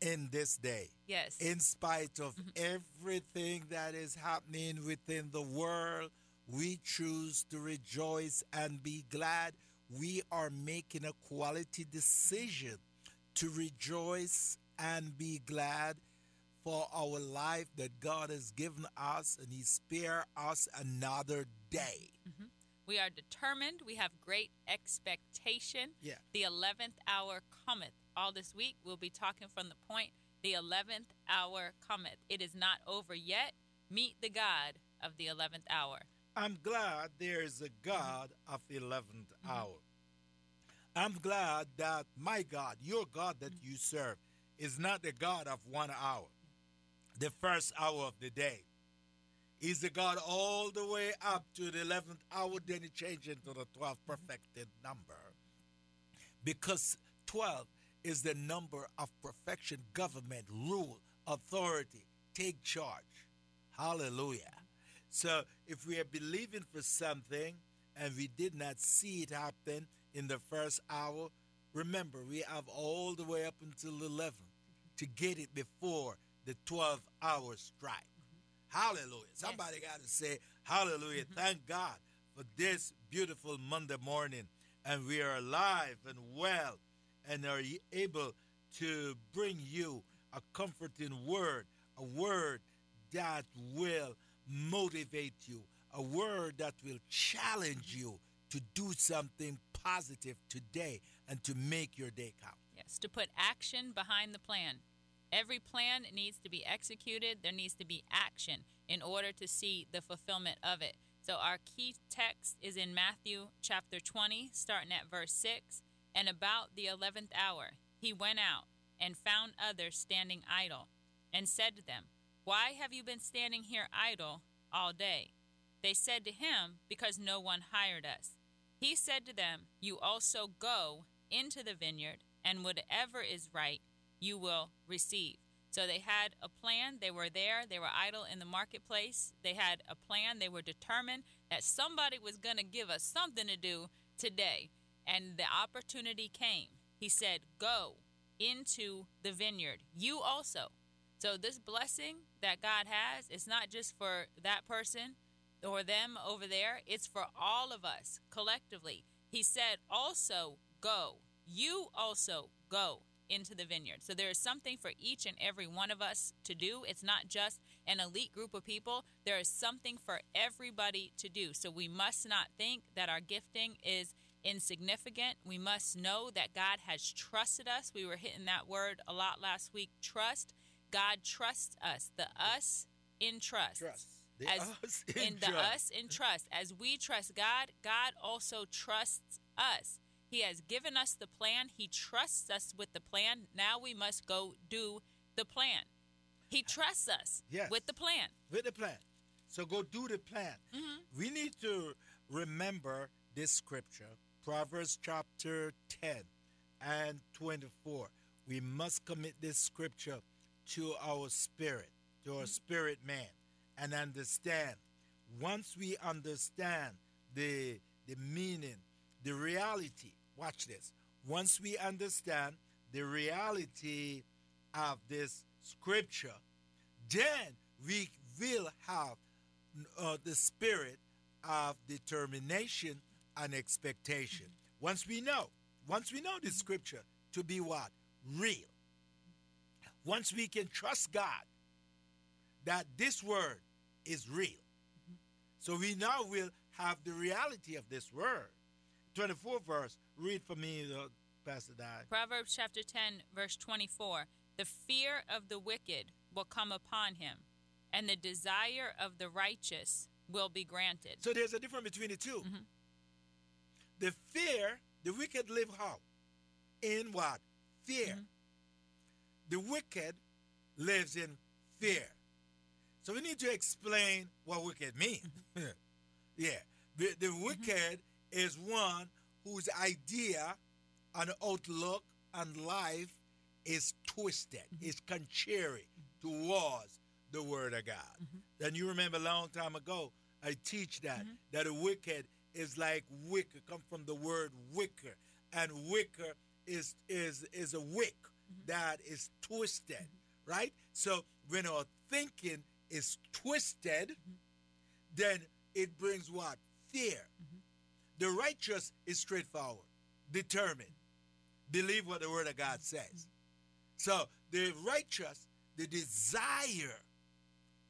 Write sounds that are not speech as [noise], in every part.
in this day. Yes. In spite of everything that is happening within the world, we choose to rejoice and be glad. We are making a quality decision to rejoice and be glad for our life that God has given us and He spare us another day. Mm-hmm. We are determined. We have great expectation. Yeah. The 11th hour cometh. All this week, we'll be talking from the point the 11th hour cometh. It is not over yet. Meet the God of the 11th hour. I'm glad there is a God of the 11th mm-hmm. hour. I'm glad that my God, your God that mm-hmm. you serve, is not the God of one hour, the first hour of the day. He's the God all the way up to the 11th hour, then he changed into the 12th perfected number. Because 12 is the number of perfection, government, rule, authority, take charge. Hallelujah. So if we are believing for something and we did not see it happen in the first hour, remember we have all the way up until 11 to get it before the 12 hours strike. Hallelujah. Somebody yes. got to say hallelujah. Mm-hmm. Thank God for this beautiful Monday morning. And we are alive and well and are able to bring you a comforting word, a word that will motivate you, a word that will challenge you to do something positive today and to make your day count. Yes, to put action behind the plan. Every plan needs to be executed. There needs to be action in order to see the fulfillment of it. So, our key text is in Matthew chapter 20, starting at verse 6. And about the eleventh hour, he went out and found others standing idle, and said to them, Why have you been standing here idle all day? They said to him, Because no one hired us. He said to them, You also go into the vineyard, and whatever is right you will receive. So they had a plan. They were there. They were idle in the marketplace. They had a plan. They were determined that somebody was going to give us something to do today and the opportunity came. He said, Go into the vineyard. You also. So, this blessing that God has is not just for that person or them over there, it's for all of us collectively. He said, Also go. You also go into the vineyard. So there is something for each and every one of us to do. It's not just an elite group of people, there is something for everybody to do. So we must not think that our gifting is insignificant. We must know that God has trusted us. We were hitting that word a lot last week trust. God trusts us. The us in trust. Trust. The as us in, in the us in trust. As we trust God, God also trusts us. He has given us the plan. He trusts us with the plan. Now we must go do the plan. He trusts us yes. with the plan. With the plan. So go do the plan. Mm-hmm. We need to remember this scripture Proverbs chapter 10 and 24. We must commit this scripture to our spirit, to our spirit man, and understand. Once we understand the, the meaning, the reality, watch this. Once we understand the reality of this scripture, then we will have uh, the spirit of determination and expectation. Once we know, once we know the scripture to be what? Real. Once we can trust God that this word is real. So we now will have the reality of this word. 24 verse, read for me, uh, Pastor Di. Proverbs chapter 10, verse 24. The fear of the wicked will come upon him, and the desire of the righteous will be granted. So there's a difference between the 2 mm-hmm. The fear, the wicked live how? In what? Fear. Mm-hmm. The wicked lives in fear. So we need to explain what wicked means. [laughs] yeah. The, the wicked is one whose idea and outlook and life is twisted, mm-hmm. is contrary towards the word of God. Mm-hmm. Then you remember a long time ago, I teach that, mm-hmm. that a wicked is like wicker, come from the word wicker. And wicker is is is a wick that is twisted, right? So when our thinking is twisted, then it brings what? Fear. The righteous is straightforward, determined, believe what the word of God says. So the righteous, the desire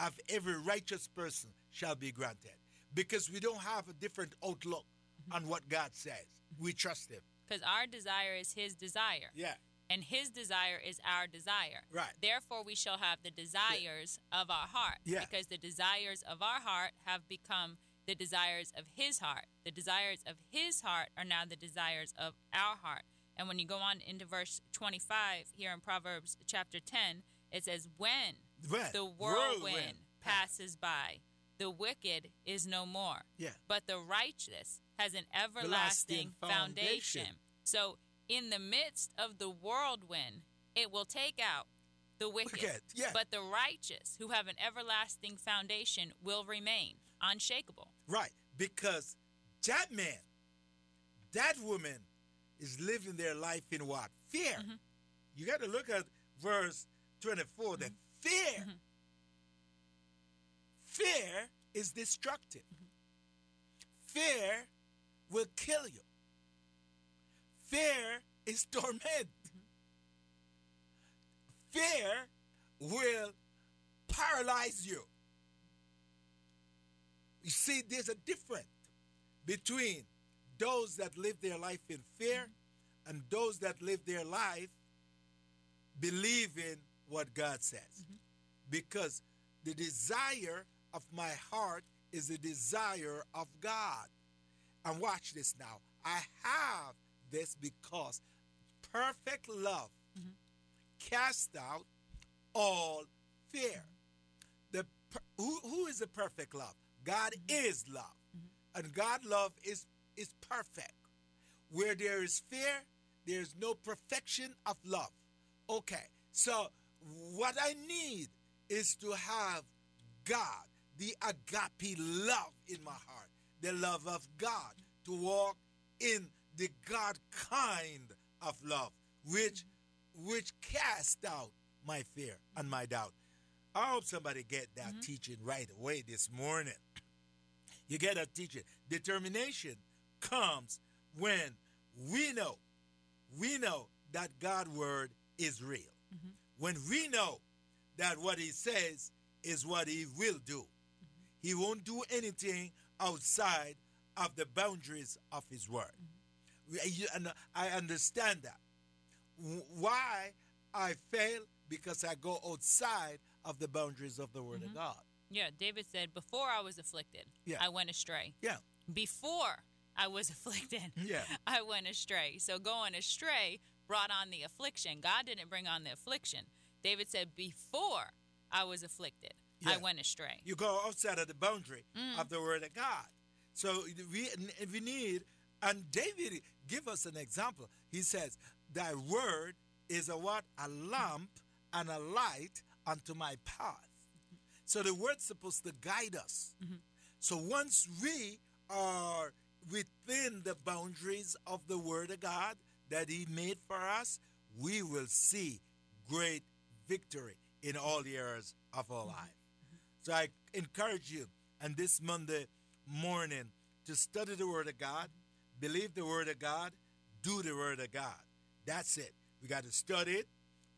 of every righteous person shall be granted. Because we don't have a different outlook on what God says. We trust him. Because our desire is his desire. Yeah. And his desire is our desire. Right. Therefore, we shall have the desires of our heart. Yeah. Because the desires of our heart have become the desires of his heart. The desires of his heart are now the desires of our heart. And when you go on into verse 25 here in Proverbs chapter 10, it says, When the whirlwind passes by, the wicked is no more. Yeah. But the righteous has an everlasting Everlasting foundation. foundation. So, in the midst of the whirlwind, it will take out the wicked. Wicked, yeah. But the righteous, who have an everlasting foundation, will remain unshakable. Right. Because that man, that woman is living their life in what? Fear. Mm-hmm. You got to look at verse 24. That fear. Mm-hmm. Fear is destructive. Mm-hmm. Fear will kill you. Fear is torment. Mm-hmm. Fear will paralyze you. You see, there's a difference between those that live their life in fear and those that live their life believing what God says. Mm-hmm. Because the desire of my heart is the desire of God. And watch this now. I have this because perfect love mm-hmm. casts out all fear. The per- who, who is the perfect love? God mm-hmm. is love. Mm-hmm. And God love is is perfect. Where there is fear, there's no perfection of love. Okay. So what I need is to have God, the agape love in my heart, the love of God, to walk in the God kind of love, which which cast out my fear and my doubt. I hope somebody get that mm-hmm. teaching right away this morning. You get a teaching. Determination comes when we know, we know that God's word is real. Mm-hmm. When we know that what he says is what he will do. Mm-hmm. He won't do anything outside of the boundaries of his word. We- and I understand that. Why I fail? Because I go outside of the boundaries of the word of God. Yeah, David said, Before I was afflicted, Yeah. I went astray. Yeah. Before I was [laughs] afflicted, Yeah. I went astray. So going astray brought on the affliction. God didn't bring on the affliction. David said, Before I was afflicted, yeah. I went astray. You go outside of the boundary Mm. of the word of God. So we we need, and David give us an example. He says, "Thy word is a what? A lamp and a light unto my path." So the word's supposed to guide us. Mm-hmm. So once we are within the boundaries of the word of God that He made for us, we will see great victory in all the areas of our mm-hmm. life. So I encourage you on this Monday morning to study the Word of God, believe the Word of God, do the Word of God. That's it. We got to study it,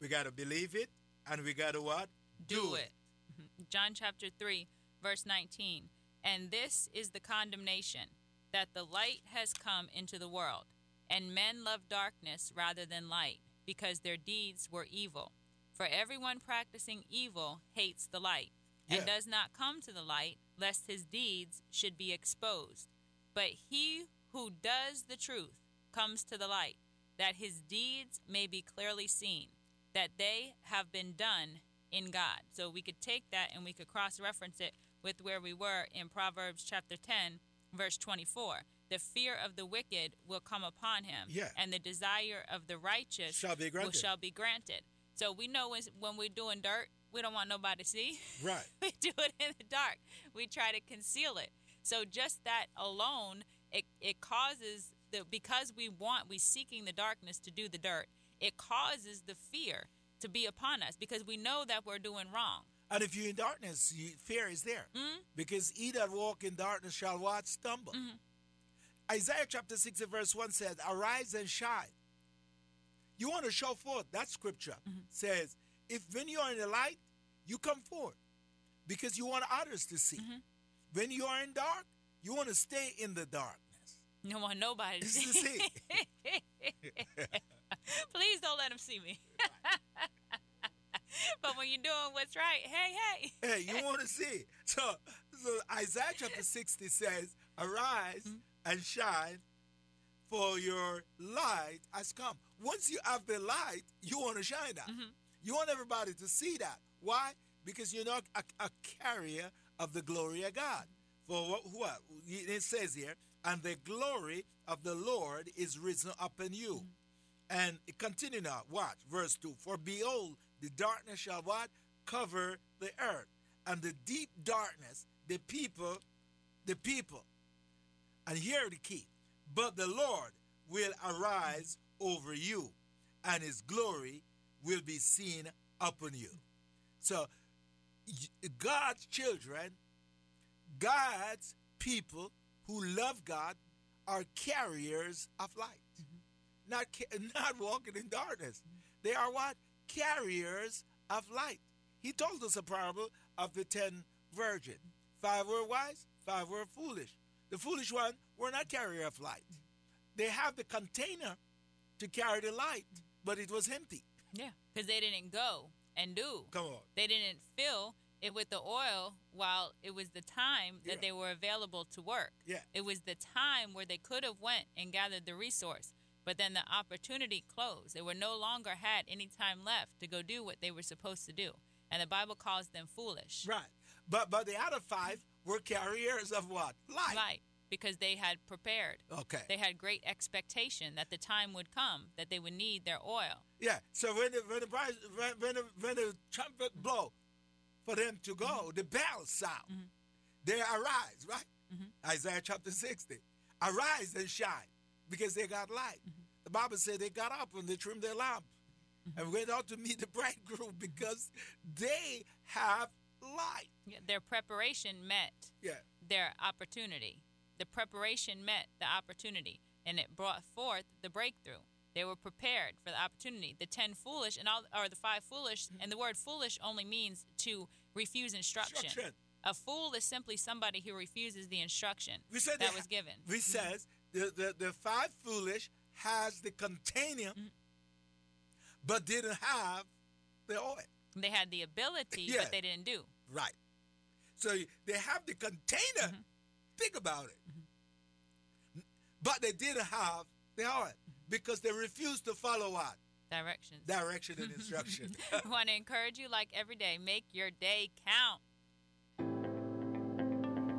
we got to believe it, and we got to what? do it. Mhm. John chapter 3, verse 19. And this is the condemnation that the light has come into the world, and men love darkness rather than light, because their deeds were evil. For everyone practicing evil hates the light, and Yeah. does not come to the light, lest his deeds should be exposed. But he who does the truth comes to the light, that his deeds may be clearly seen, that they have been done in God. So we could take that and we could cross reference it with where we were in Proverbs chapter 10, verse 24. The fear of the wicked will come upon him, Yeah. and the desire of the righteous Shall be will, granted. shall be granted. So we know when, when we're doing dirt, we don't want nobody to see. [laughs] Right. we do it in the dark. We try to conceal it. So just that alone, it, it causes the because we want we seeking the darkness to do the dirt. It causes the fear to be upon us because we know that we're doing wrong. And if you're in darkness, you, fear is there. Mm-hmm. Because he that walk in darkness shall what? Stumble. Isaiah chapter 6 and verse 1 says, Arise and shine. You want to show forth. That scripture Mm-hmm. says, if when you are in the light, you come forth. Because you want others to see. Mm-hmm. When you are in dark, you want to stay in the darkness. You don't want nobody to see. [laughs] [laughs] [laughs] Please don't let them see me. [laughs] but when you're doing what's right, hey, hey. hey, you [laughs] want to see. So, so Isaiah chapter 60 says, Arise Mm-hmm. and shine, for your light has come. Once you have the light, you want to shine that. Mm-hmm. You want everybody to see that. Why? Because you're not a, a carrier of the glory of God. For what, what? It says here, and the glory of the Lord is risen upon you. And continue now. Watch verse two. For behold, the darkness shall what cover the earth, and the deep darkness the people, the people. And here the key. But the Lord will arise over you, and His glory will be seen upon you. So, God's children, God's people who love God, are carriers of light not [laughs] not walking in darkness. They are what carriers of light. He told us a parable of the ten virgins. Five were wise, five were foolish. The foolish one were not carrier of light. They have the container to carry the light, but it was empty. Yeah, because they didn't go and do. Come on. They didn't fill it with the oil while it was the time that Yeah. they were available to work. Yeah. It was the time where they could have went and gathered the resource, but then the opportunity closed. They were no longer had any time left to go do what they were supposed to do. And the Bible calls them foolish. Right. But but the other five were carriers of what? Light. Light, because they had prepared. Okay. They had great expectation that the time would come that they would need their oil. Yeah. So when the when the when, when the when the trumpet blow for them to go, mm-hmm. the bell sound. Mm-hmm. They arise, right? Mm-hmm. Isaiah chapter 60. Arise and shine because they got light. Mm-hmm. The Bible said they got up and they trimmed their lamp and mm-hmm. went out to meet the [laughs] bridegroom because they have light. Yeah, Their preparation met Yeah. their opportunity. The preparation met the opportunity, and it brought forth the breakthrough. They were prepared for the opportunity. The ten foolish and all, or the five foolish, mm-hmm. and the word foolish only means to refuse instruction. Instruction. A fool is simply somebody who refuses the instruction We said that was given. We says the, the, the five foolish has the container mm. but didn't have the oil. They had the ability, Yeah. but they didn't do. Right. So they have the container. Mm-hmm. Think about it. Mm-hmm. But they didn't have the oil mm-hmm. because they refused to follow what? Directions. Direction and [laughs] instruction. I want to encourage you, like every day, make your day count.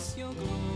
Jesus, you're